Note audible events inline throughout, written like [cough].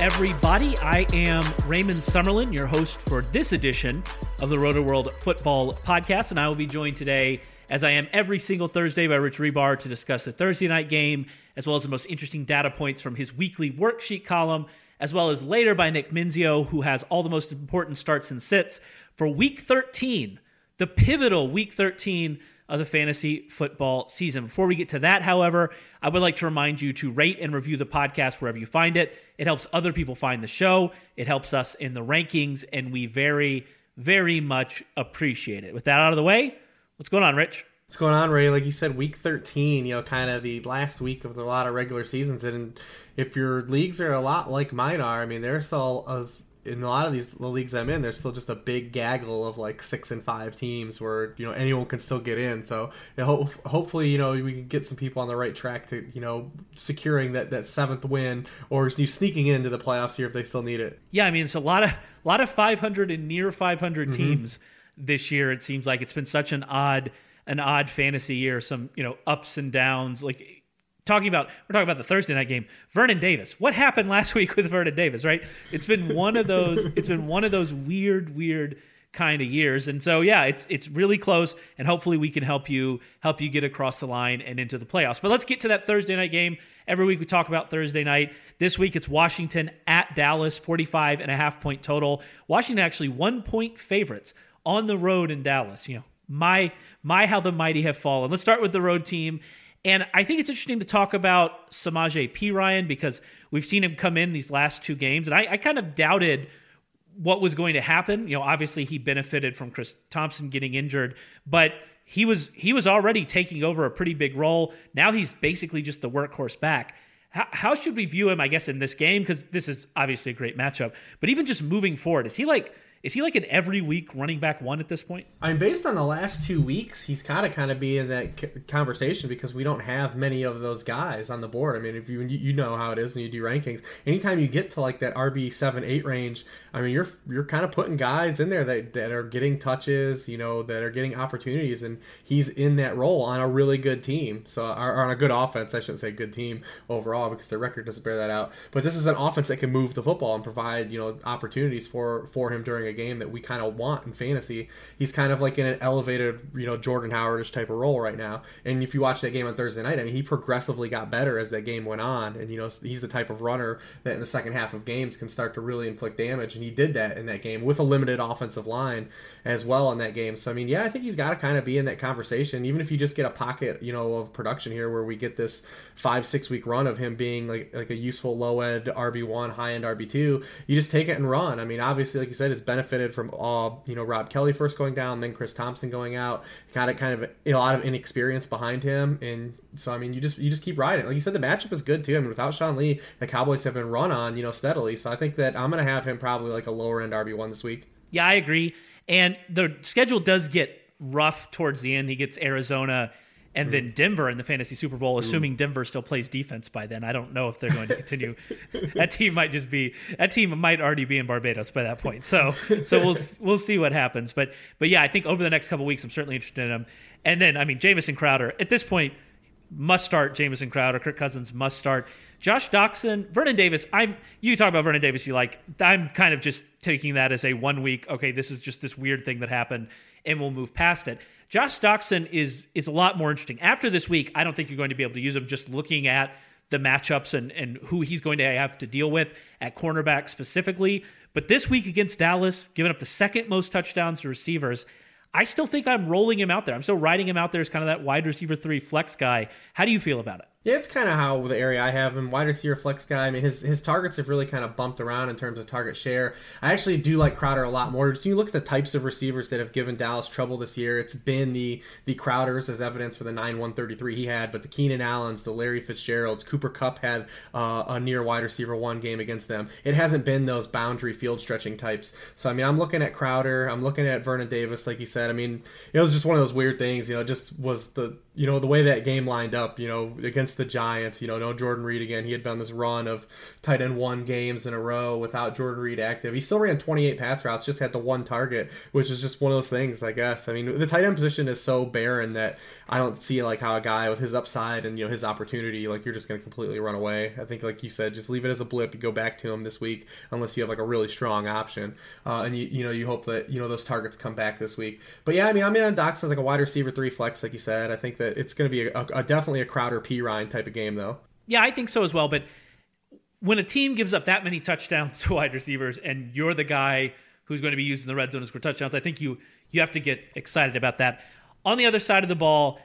Everybody? I am Raymond Summerlin, your host for this edition of the Rotoworld Football Podcast, and I will be joined today, as I am every single Thursday, by Rich Hribar to discuss the Thursday night game, as well as the most interesting data points from his weekly worksheet column, as well as later by Nick Mensio, who has all the most important starts and sits for Week 13, the pivotal Week 13 of the fantasy football season. Before we get to that, however, I would like to remind you to rate and review the podcast wherever you find it. It helps other people find the show, it helps us in the rankings, and we very, very much appreciate it. With that out of the way, what's going on, Rich? What's going on, Ray? Like you said, week 13, you know, kind of the last week of a lot of regular seasons. And if your leagues are a lot like mine are, I mean, there's still, as in a lot of these the leagues I'm in, there's still just a big gaggle of like six and five teams where you know anyone can still get in. So you know, hopefully, you know, we can get some people on the right track to you know securing that that seventh win or you sneaking into the playoffs here if they still need it. Yeah, I mean, it's a lot of a lot of 500 and near 500 mm-hmm. teams this year. It seems like it's been such an odd an odd fantasy year. Some you know ups and downs. Like talking about we're talking about the Thursday night game. Vernon Davis. What happened last [laughs] week with Vernon Davis? Right? It's been one of those. it's been one of those weird, weird kind of years. And so yeah, it's it's really close, and hopefully we can help you help you get across the line and into the playoffs. But let's get to that Thursday night game. Every week we talk about Thursday night. This week it's Washington at Dallas, 45 and a half point total. Washington actually one point favorites on the road in Dallas. You know, my my how the mighty have fallen. Let's start with the road team. And I think it's interesting to talk about Samaje Perine because we've seen him come in these last two games, and I, I kind of doubted what was going to happen. You know, obviously he benefited from Chris Thompson getting injured, but he was he was already taking over a pretty big role. Now he's basically just the workhorse back. How, how should we view him? I guess in this game because this is obviously a great matchup, but even just moving forward, is he like? Is he like an every week running back one at this point? I mean, based on the last two weeks, he's kind of kind of be in that conversation because we don't have many of those guys on the board. I mean, if you you know how it is when you do rankings, anytime you get to like that RB seven eight range, I mean, you're you're kind of putting guys in there that that are getting touches, you know, that are getting opportunities, and he's in that role on a really good team. So or, on a good offense, I shouldn't say good team overall because their record doesn't bear that out. But this is an offense that can move the football and provide you know opportunities for for him during a game that we kind of want in fantasy. He's kind of like in an elevated, you know, Jordan Howardish type of role right now. And if you watch that game on Thursday night, I mean, he progressively got better as that game went on. And you know, he's the type of runner that in the second half of games can start to really inflict damage, and he did that in that game with a limited offensive line as well in that game. So I mean, yeah, I think he's got to kind of be in that conversation, even if you just get a pocket, you know, of production here where we get this five six week run of him being like like a useful low end RB one, high end RB two. You just take it and run. I mean, obviously, like you said, it's benefited from all you know Rob Kelley first going down, then Chris Thompson going out. Got it kind of a lot of inexperience behind him, and so I mean, you just you just keep riding. Like you said, the matchup is good too. I mean, without Sean Lee, the Cowboys have been run on you know steadily. So I think that I'm gonna have him probably like a lower end RB one this week. Yeah, I agree. And the schedule does get rough towards the end. He gets Arizona and hmm. then Denver in the fantasy Super Bowl, hmm. assuming Denver still plays defense by then. I don't know if they're going to continue. [laughs] that team might just be that team might already be in Barbados by that point. So so we'll we'll see what happens. But but yeah, I think over the next couple weeks, I'm certainly interested in him. And then I mean, Jamison Crowder at this point. must start Jamison Crowder. Kirk Cousins must start. Josh Doctson, Vernon Davis. I'm you talk about Vernon Davis. You like. I'm kind of just taking that as a one week. Okay, this is just this weird thing that happened, and we'll move past it. Josh Doctson is is a lot more interesting. After this week, I don't think you're going to be able to use him. Just looking at the matchups and and who he's going to have to deal with at cornerback specifically. But this week against Dallas, giving up the second most touchdowns to receivers, I still think I'm rolling him out there. I'm still riding him out there as kind of that wide receiver three flex guy. How do you feel about it? Yeah, it's kind of how the area I have him. Wide receiver flex guy. I mean, his his targets have really kind of bumped around in terms of target share. I actually do like Crowder a lot more. If you look at the types of receivers that have given Dallas trouble this year, it's been the the Crowders as evidence for the nine one thirty three he had, but the Keenan Allens, the Larry Fitzgeralds, Cooper Kupp had uh, a near wide receiver one game against them. It hasn't been those boundary field stretching types. So I mean, I'm looking at Crowder. I'm looking at Vernon Davis, like you said. I mean, it was just one of those weird things. You know, just was the you know the way that game lined up. You know, against the Giants. You know, no Jordan Reed again. He had been this run of tight end one games in a row without Jordan Reed active. He still ran 28 pass routes, just had the one target, which is just one of those things, I guess. I mean, the tight end position is so barren that I don't see like how a guy with his upside and you know his opportunity, like you're just going to completely run away. I think, like you said, just leave it as a blip. You go back to him this week unless you have like a really strong option, uh, and you you know you hope that you know those targets come back this week. But yeah, I mean, I'm in on as like a wide receiver three flex, like you said. I think that it's going to be a, a, definitely a Crowder Perine type of game though. Yeah, I think so as well. But when a team gives up that many touchdowns [laughs] to wide receivers, and you're the guy who's going to be used in the red zone to score touchdowns, I think you you have to get excited about that. On the other side of the ball,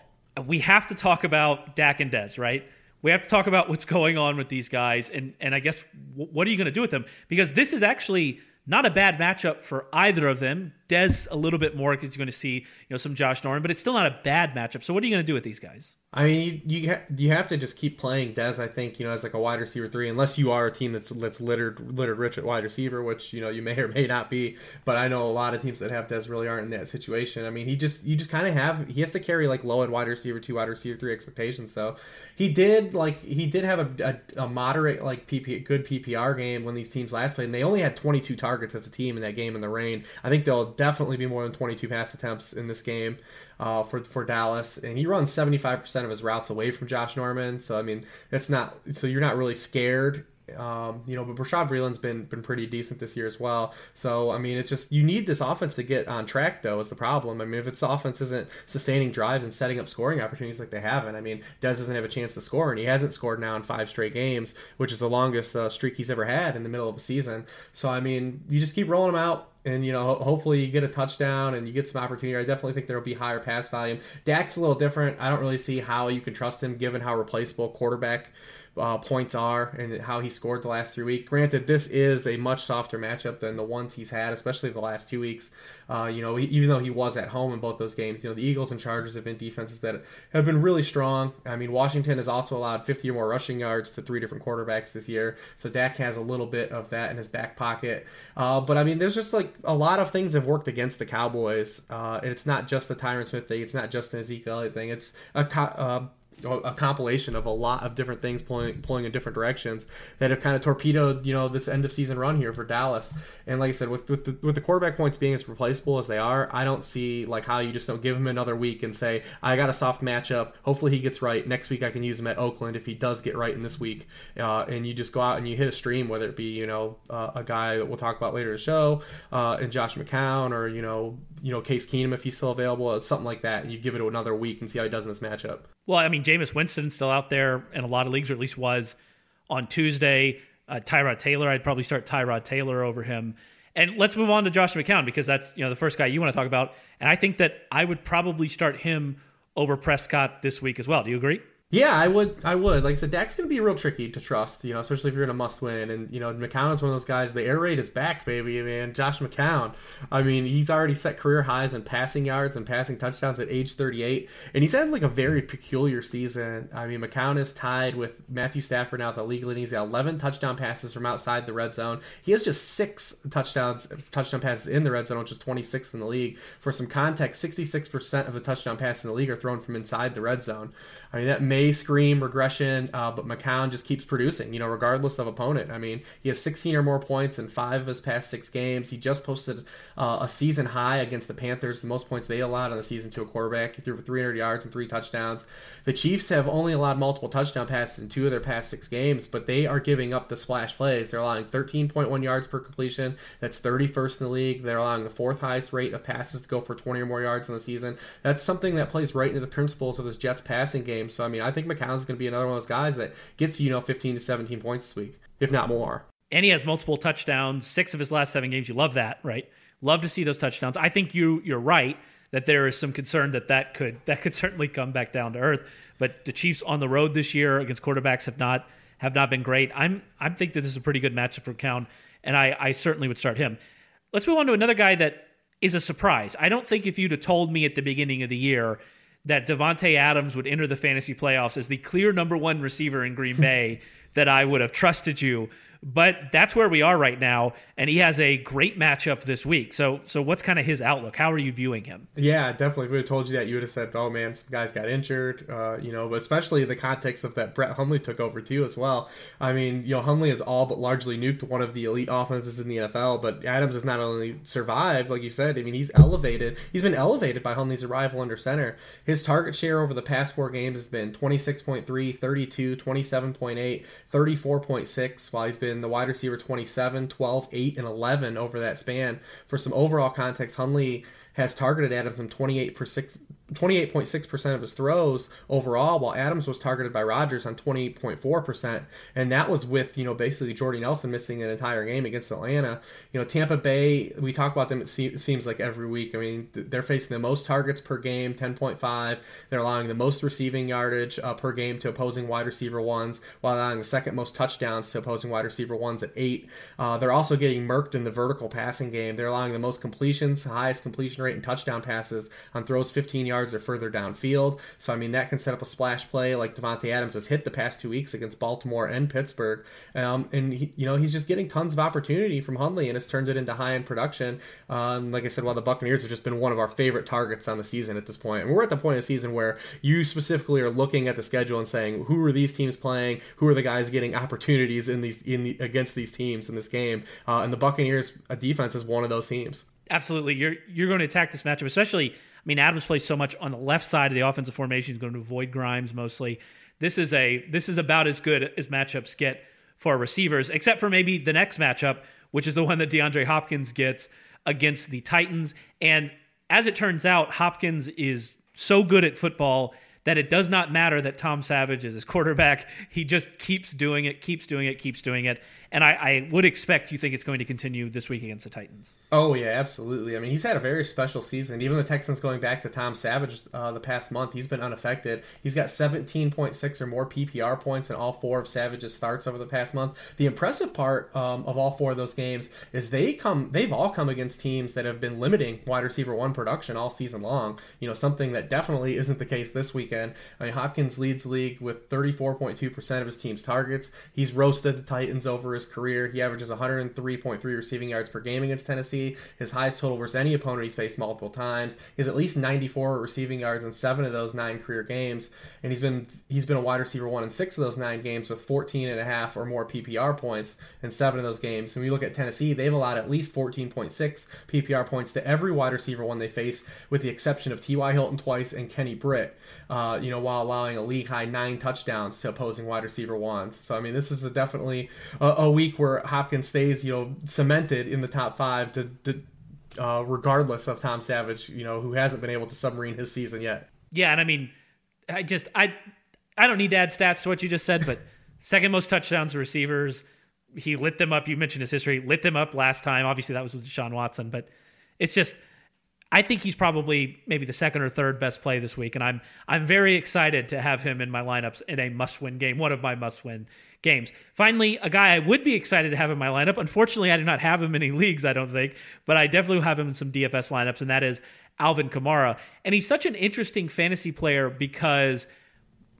we have to talk about Dak and Dez, right? We have to talk about what's going on with these guys, and and I guess what are you going to do with them? Because this is actually not a bad matchup for either of them. Dez a little bit more because you're going to see you know some Josh Norman, but it's still not a bad matchup. So what are you going to do with these guys? I mean, you you, ha- you have to just keep playing Dez. I think you know as like a wide receiver three, unless you are a team that's that's littered littered rich at wide receiver, which you know you may or may not be. But I know a lot of teams that have Dez really aren't in that situation. I mean, he just you just kind of have he has to carry like low at wide receiver two, wide receiver three expectations. Though he did like he did have a, a, a moderate like PP good PPR game when these teams last played, and they only had 22 targets as a team in that game in the rain. I think they'll definitely be more than 22 pass attempts in this game uh, for for Dallas, and he runs 75% of his routes away from Josh Norman. So I mean, it's not so you're not really scared. Um, you know, but Bashaud Breeland's been been pretty decent this year as well. So I mean, it's just you need this offense to get on track though is the problem. I mean, if its offense isn't sustaining drives and setting up scoring opportunities like they haven't, I mean, Dez doesn't have a chance to score, and he hasn't scored now in five straight games, which is the longest uh, streak he's ever had in the middle of a season. So I mean, you just keep rolling him out and you know hopefully you get a touchdown and you get some opportunity. I definitely think there will be higher pass volume. Dak's a little different. I don't really see how you can trust him given how replaceable quarterback uh, points are and how he scored the last three weeks. Granted, this is a much softer matchup than the ones he's had, especially the last two weeks. Uh, you know, he, even though he was at home in both those games, you know, the Eagles and Chargers have been defenses that have been really strong. I mean, Washington has also allowed 50 or more rushing yards to three different quarterbacks this year, so Dak has a little bit of that in his back pocket. Uh, but I mean, there's just like a lot of things have worked against the Cowboys, uh, and it's not just the Tyron Smith thing, it's not just the Ezekiel thing. It's a uh, a compilation of a lot of different things pulling pulling in different directions that have kind of torpedoed you know this end of season run here for Dallas. And like I said, with with the, with the quarterback points being as replaceable as they are, I don't see like how you just don't give him another week and say I got a soft matchup. Hopefully he gets right next week. I can use him at Oakland if he does get right in this week. Uh, and you just go out and you hit a stream, whether it be you know uh, a guy that we'll talk about later in the show, uh, and Josh McCown or you know you know Case Keenum if he's still available, something like that. And you give it another week and see how he does in this matchup. Well, I mean, Jameis Winston still out there in a lot of leagues, or at least was on Tuesday. Uh, Tyrod Taylor, I'd probably start Tyrod Taylor over him. And let's move on to Josh McCown because that's you know the first guy you want to talk about. And I think that I would probably start him over Prescott this week as well. Do you agree? Yeah, I would. I would. Like I said, Dak's gonna be real tricky to trust. You know, especially if you're in a must win. And you know, McCown is one of those guys. The air raid is back, baby, man. Josh McCown. I mean, he's already set career highs in passing yards and passing touchdowns at age 38, and he's had like a very peculiar season. I mean, McCown is tied with Matthew Stafford now at the league leading. He's got 11 touchdown passes from outside the red zone. He has just six touchdowns, touchdown passes in the red zone, which is 26th in the league. For some context, 66% of the touchdown passes in the league are thrown from inside the red zone. I mean, that may scream regression, uh, but McCown just keeps producing, you know, regardless of opponent. I mean, he has 16 or more points in five of his past six games. He just posted uh, a season high against the Panthers, the most points they allowed on the season to a quarterback. He threw for 300 yards and three touchdowns. The Chiefs have only allowed multiple touchdown passes in two of their past six games, but they are giving up the splash plays. They're allowing 13.1 yards per completion. That's 31st in the league. They're allowing the fourth highest rate of passes to go for 20 or more yards in the season. That's something that plays right into the principles of this Jets passing game. So, I mean, I think McCown's going to be another one of those guys that gets, you know, 15 to 17 points this week, if not more. And he has multiple touchdowns, six of his last seven games. You love that, right? Love to see those touchdowns. I think you you're right that there is some concern that that could that could [laughs] certainly come back down to earth. But the Chiefs on the road this year against quarterbacks have not have not been great. I'm I think that this is a pretty good matchup for Count, and I, I certainly would start him. Let's move on to another guy that is a surprise. I don't think if you'd have told me at the beginning of the year that Davante Adams would enter the fantasy playoffs as the clear number one receiver in Green Bay, [laughs] that I would have trusted you. But that's where we are right now, and he has a great matchup this week. So, so what's kind of his outlook? How are you viewing him? Yeah, definitely. If we had told you that, you would have said, "Oh man, some guys got injured," uh, you know. But especially in the context of that Brett Hundley took over too, as well. I mean, you know, Hundley has all but largely nuked one of the elite offenses in the NFL. But Adams has not only survived, like you said. I mean, he's elevated. He's been elevated by Hundley's arrival under center. His target share over the past four games has been 26.3, 32, 27.8, 34.6, while he's been the wide receiver 27, 12, 8, and 11 over that span. For some overall context, Hundley has targeted Adams in 28 per six, 28.6% of his throws overall, while Adams was targeted by Rodgers on 20.4%. And that was with, you know, basically Jordy Nelson missing an entire game against Atlanta. You know, Tampa Bay, we talk about them, it, seems like every week. I mean, they're facing the most targets per game, 10.5. They're allowing the most receiving yardage uh, per game to opposing wide receiver ones, while allowing the second most touchdowns to opposing wide receiver ones at eight. Uh, they're also getting murked in the vertical passing game. They're allowing the most completions, highest completion rate, and touchdown passes on throws 15 yards yards or further downfield. So I mean that can set up a splash play like Davante Adams has hit the past two weeks against Baltimore and Pittsburgh. Um, and he, you know he's just getting tons of opportunity from Hundley and has turned it into high end production. Um, like I said, while the Buccaneers have just been one of our favorite targets on the season at this point, and we're at the point of the season where you specifically are looking at the schedule and saying who are these teams playing, who are the guys getting opportunities in these in the, against these teams in this game, uh, and the Buccaneers defense is one of those teams. Absolutely, you're you're going to attack this matchup, especially mean, Adams plays so much on the left side of the offensive formation. He's going to avoid Grimes mostly. This is a this is about as good as matchups get for receivers, except for maybe the next matchup, which is the one that DeAndre Hopkins gets against the Titans. And as it turns out, Hopkins is so good at football that it does not matter that Tom Savage is his quarterback. He just keeps doing it, keeps doing it, keeps doing it. And I, I, would expect you think it's going to continue this week against the Titans. Oh yeah, absolutely. I mean, he's had a very special season. Even the Texans going back to Tom Savage uh, the past month, he's been unaffected. He's got 17.6 or more PPR points in all four of Savage's starts over the past month. The impressive part um, of all four of those games is they come, they've all come against teams that have been limiting wide receiver one production all season long. You know, something that definitely isn't the case this weekend. I mean, Hopkins leads league with 34.2% of his team's targets. He's roasted the Titans over his career. He averages 103.3 receiving yards per game against Tennessee, his highest total versus any opponent he's faced multiple times. He has at least 94 receiving yards in seven of those nine career games, and he's been he's been a wide receiver one in six of those nine games with 14 and a half or more PPR points in seven of those games. When we look at Tennessee, they've allowed at least 14.6 PPR points to every wide receiver one they face, with the exception of T.Y. Hilton twice and Kenny Britt. Uh, you know, while allowing a league high nine touchdowns to opposing wide receiver ones. So I mean, this is a definitely a, a week where Hopkins stays, you know, cemented in the top five to, to uh, regardless of Tom Savage, you know, who hasn't been able to submarine his season yet. Yeah, and I mean, I just I I don't need to add stats to what you just said, but [laughs] second most touchdowns to receivers. He lit them up. You mentioned his history. Lit them up last time. Obviously, that was with Deshaun Watson, but it's just I think he's probably maybe the second or third best play this week, and I'm I'm very excited to have him in my lineups in a must-win game, one of my must-win games. Finally, a guy I would be excited to have in my lineup. Unfortunately, I do not have him in any leagues, I don't think, but I definitely have him in some DFS lineups, and that is Alvin Kamara. And he's such an interesting fantasy player because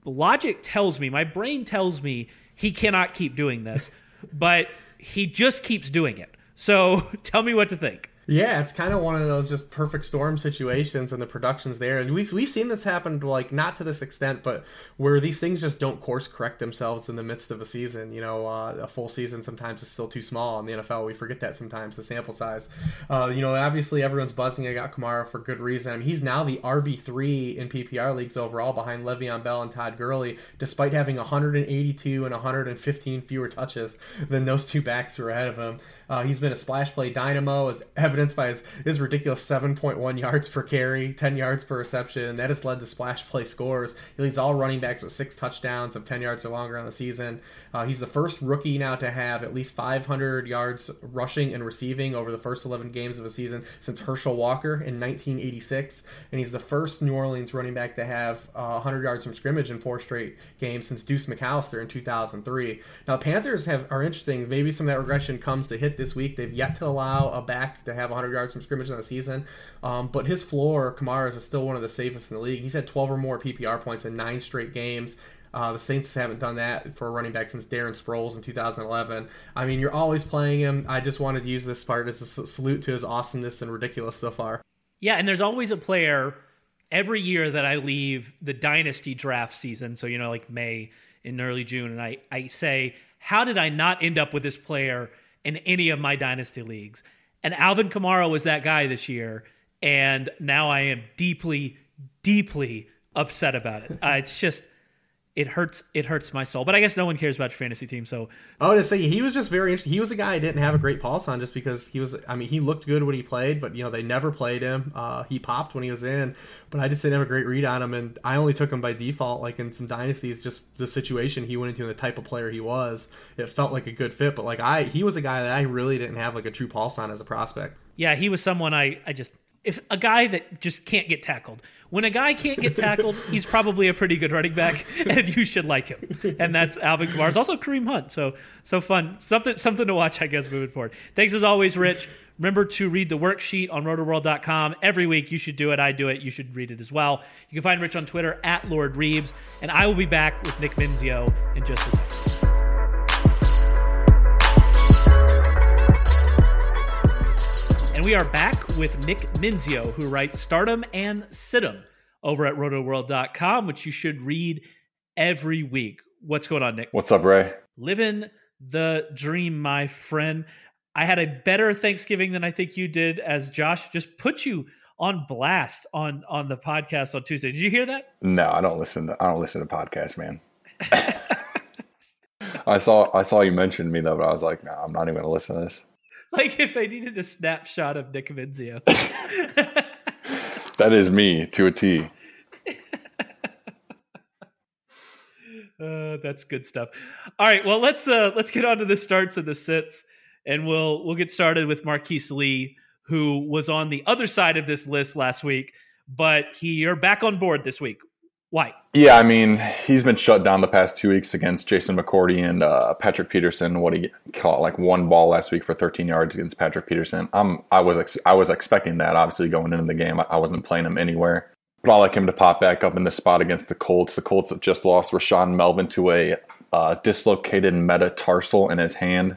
logic tells me, my brain tells me he cannot keep doing this, [laughs] but he just keeps doing it. So [laughs] tell me what to think. Yeah, it's kind of one of those just perfect storm situations, and the production's there. And we've we've seen this happen, like not to this extent, but where these things just don't course correct themselves in the midst of a season. You know, uh, a full season sometimes is still too small in the NFL. We forget that sometimes the sample size. Uh, you know, obviously everyone's buzzing about Kamara for good reason. I mean, he's now the RB three in PPR leagues overall, behind Le'Veon Bell and Todd Gurley, despite having 182 and 115 fewer touches than those two backs who are ahead of him. Uh, he's been a splash play dynamo, as evidenced by his, his ridiculous 7.1 yards per carry, 10 yards per reception. That has led to splash play scores. He leads all running backs with six touchdowns of 10 yards or longer on the season. Uh, he's the first rookie now to have at least 500 yards rushing and receiving over the first 11 games of a season since Herschel Walker in 1986. And he's the first New Orleans running back to have uh, 100 yards from scrimmage in four straight games since Deuce McAllister in 2003. Now, Panthers have are interesting. Maybe some of that regression comes to hit this week. They've yet to allow a back to have 100 yards from scrimmage in the season, um, but his floor, Kamara's, is still one of the safest in the league. He's had 12 or more PPR points in nine straight games. Uh, the Saints haven't done that for a running back since Darren Sproles in 2011. I mean, you're always playing him. I just wanted to use this part as a salute to his awesomeness and ridiculous so far. Yeah, and there's always a player every year that I leave the dynasty draft season, so you know, like May in early June, and I, I say, how did I not end up with this player in any of my dynasty leagues. And Alvin Kamara was that guy this year. And now I am deeply, deeply upset about it. Uh, it's just it hurts it hurts my soul. But I guess no one cares about your fantasy team, so I would say he was just very interesting. He was a guy I didn't have a great pulse on just because he was. I mean, he looked good when he played, but you know they never played him. Uh, he popped when he was in, but I just didn't have a great read on him, and I only took him by default. Like in some dynasties, just the situation he went into and the type of player he was, it felt like a good fit. But like I, he was a guy that I really didn't have like a true pulse on as a prospect. Yeah, he was someone I I just if a guy that just can't get tackled. When a guy can't get tackled, he's probably a pretty good running back, [laughs] and you should like him. And that's Alvin Kamara. It's also Kareem Hunt. So so fun. Something something to watch, I guess, moving forward. Thanks as always, Rich. Remember to read the worksheet on rotoworld.com every week. You should do it. I do it. You should read it as well. You can find Rich on Twitter at Lord Reebs, and I will be back with Nick Mensio in just a second. We are back with Nick Mensio, who writes Stardom and Situm over at rotoworld.com, which you should read every week. What's going on, Nick? What's up, Ray? Living the dream, my friend. I had a better Thanksgiving than I think you did, as Josh just put you on blast on on the podcast on Tuesday. Did you hear that? No, I don't listen. To, I don't listen to podcasts, man. [laughs] I saw I saw you mention me though, but I was like, no, nah, I'm not even going to listen to this. [laughs] like if they needed a snapshot of Nick Mensio. [laughs] [laughs] that is me to a T. Uh, that's good stuff. All right, well let's uh, let's get on to the starts and the sits, and we'll we'll get started with Marquise Lee, who was on the other side of this list last week, but he you're back on board this week. Yeah, I mean, he's been shut down the past two weeks against Jason McCourty and uh, Patrick Peterson. What he caught like one ball last week for 13 yards against Patrick Peterson. I'm I was ex- I was expecting that. Obviously, going into the game, I, I wasn't playing him anywhere. But I like him to pop back up in the spot against the Colts. The Colts have just lost Rashaan Melvin to a uh, dislocated metatarsal in his hand.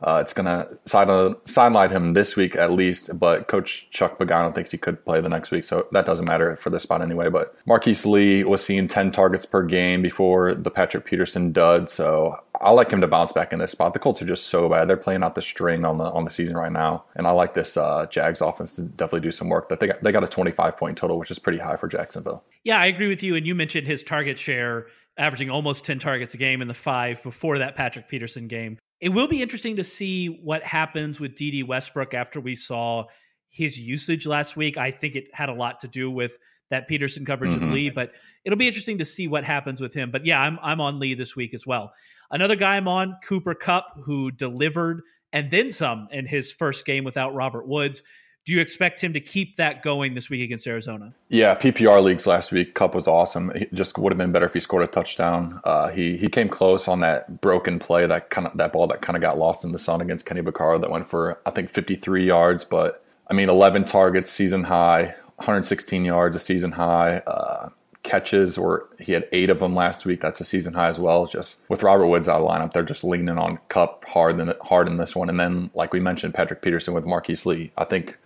Uh, it's going to sideline him this week at least, but Coach Chuck Pagano thinks he could play the next week, so that doesn't matter for this spot anyway. But Marquise Lee was seeing 10 targets per game before the Patrick Peterson dud, so I like him to bounce back in this spot. The Colts are just so bad; they're playing out the string on the on the season right now, and I like this uh, Jags offense to definitely do some work. That they got, they got a 25 point total, which is pretty high for Jacksonville. Yeah, I agree with you. And you mentioned his target share averaging almost 10 targets a game in the five before that Patrick Peterson game. It will be interesting to see what happens with Dede Westbrook after we saw his usage last week. I think it had a lot to do with that Peterson coverage mm-hmm. of Lee, but it'll be interesting to see what happens with him. But yeah, I'm I'm on Lee this week as well. Another guy I'm on, Cooper Kupp, who delivered and then some in his first game without Robert Woods. Do you expect him to keep that going this week against Arizona? Yeah, PPR leagues last week, Kupp was awesome. It just would have been better if he scored a touchdown. Uh, he he came close on that broken play, that kind of that ball that kind of got lost in the sun against Kenny Vaccaro that went for I think 53 yards. But I mean, 11 targets, season high, 116 yards, a season high. Uh, catches, or he had eight of them last week. That's a season high as well. Just with Robert Woods out of lineup, they're just leaning on Kupp hard in, hard in this one. And then, like we mentioned, Patrick Peterson with Marquise Lee. I think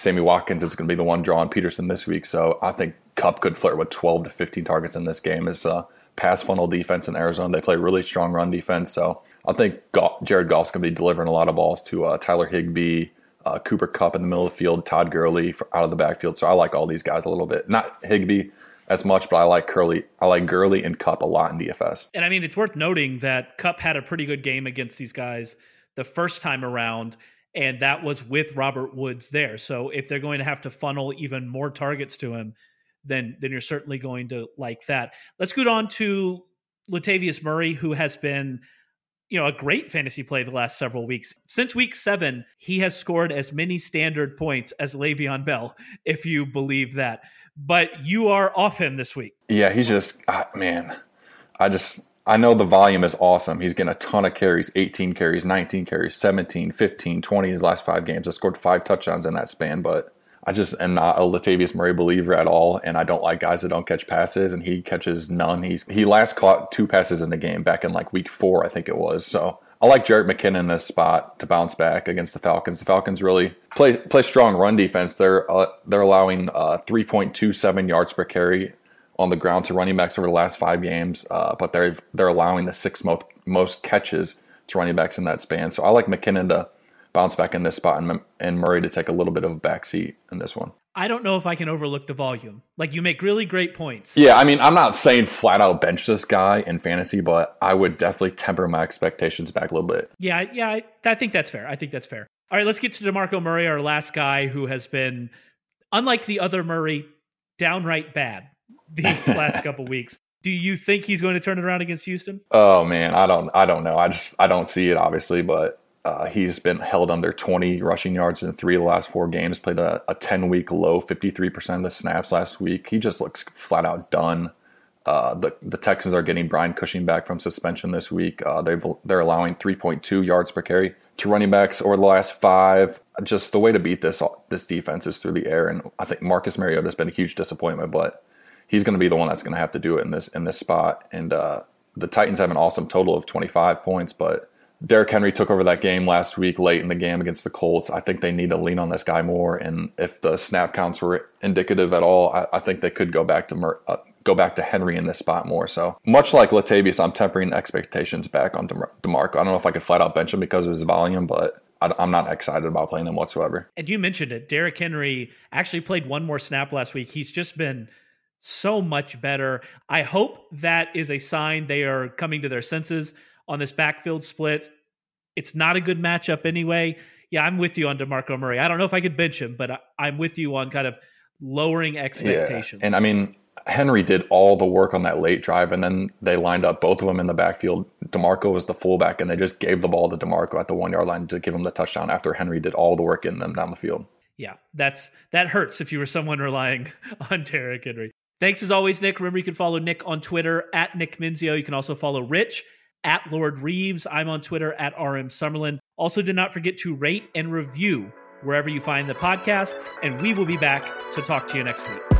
Sammy Watkins is going to be the one drawing Peterson this week. So I think Kupp could flirt with 12 to 15 targets in this game. It's a pass funnel defense in Arizona. They play really strong run defense. So I think Jared Goff's going to be delivering a lot of balls to uh, Tyler Higbee, uh, Cooper Kupp in the middle of the field, Todd Gurley out of the backfield. So I like all these guys a little bit. Not Higbee as much, but I like Curly. I like Gurley and Kupp a lot in DFS. And I mean, it's worth noting that Kupp had a pretty good game against these guys the first time around, and that was with Robert Woods there. So if they're going to have to funnel even more targets to him, then then you're certainly going to like that. Let's go on to Latavius Murray, who has been you know, a great fantasy play the last several weeks. Since week seven, he has scored as many standard points as Le'Veon Bell, [laughs] if you believe that. But you are off him this week. Yeah, he's just, uh, man, I just, I know the volume is awesome. He's getting a ton of carries 18 carries, 19 carries, 17, 15, 20 his last five games. I scored five touchdowns in that span, but I just am not a Latavius Murray believer at all, and I don't like guys that don't catch passes, and he catches none. He's he last caught two passes in the game back in like week four, I think it was. So I like Jerick McKinnon in this spot to bounce back against the Falcons. The Falcons really play play strong run defense. They're uh, they're allowing uh, 3.27 yards per carry on the ground to running backs over the last five games, uh, but they're they're allowing the sixth most most catches to running backs in that span. So I like McKinnon to bounce back in this spot and, and Murray to take a little bit of a backseat in this one. I don't know if I can overlook the volume. Like you make really great points. Yeah, I mean, I'm not saying flat out bench this guy in fantasy, but I would definitely temper my expectations back a little bit. Yeah, yeah, I, I think that's fair. I think that's fair. All right, let's get to DeMarco Murray, our last guy who has been, unlike the other Murray, downright bad the [laughs] last couple weeks. Do you think he's going to turn it around against Houston? Oh man, I don't I don't know. I just I don't see it obviously, but uh, he's been held under 20 rushing yards in three of the last four games. Played a, a 10 week low, 53% of the snaps last week. He just looks flat out done. Uh, the the Texans are getting Brian Cushing back from suspension this week. Uh, they've they're allowing 3.2 yards per carry to running backs over the last five. Just the way to beat this this defense is through the air, and I think Marcus Mariota has been a huge disappointment, but he's going to be the one that's going to have to do it in this in this spot. And uh, the Titans have an awesome total of 25 points, but Derrick Henry took over that game last week late in the game against the Colts. I think they need to lean on this guy more. And if the snap counts were indicative at all, I, I think they could go back to Mer, uh, go back to Henry in this spot more. So much like Latavius, I'm tempering expectations back on Demarco. I don't know if I could flat out bench him because of his volume, but I, am not excited about playing him whatsoever. And you mentioned it, Derrick Henry actually played one more snap last week. He's just been so much better. I hope that is a sign they are coming to their senses on this backfield split. It's not a good matchup anyway. Yeah, I'm with you on DeMarco Murray. I don't know if I could bench him, but I, am with you on kind of lowering expectations. Yeah. And I mean, Henry did all the work on that late drive, and then they lined up both of them in the backfield. DeMarco was the fullback, and they just gave the ball to DeMarco at the one yard line to give him the touchdown after Henry did all the work in them down the field. Yeah, that's that hurts if you were someone relying [laughs] on Derrick Henry. Thanks as always, Nick. Remember, you can follow Nick on Twitter at Nick Mensio. You can also follow Rich at Lord Reebs. I'm on Twitter at RM Summerlin. Also, do not forget to rate and review wherever you find the podcast, and we will be back to talk to you next week.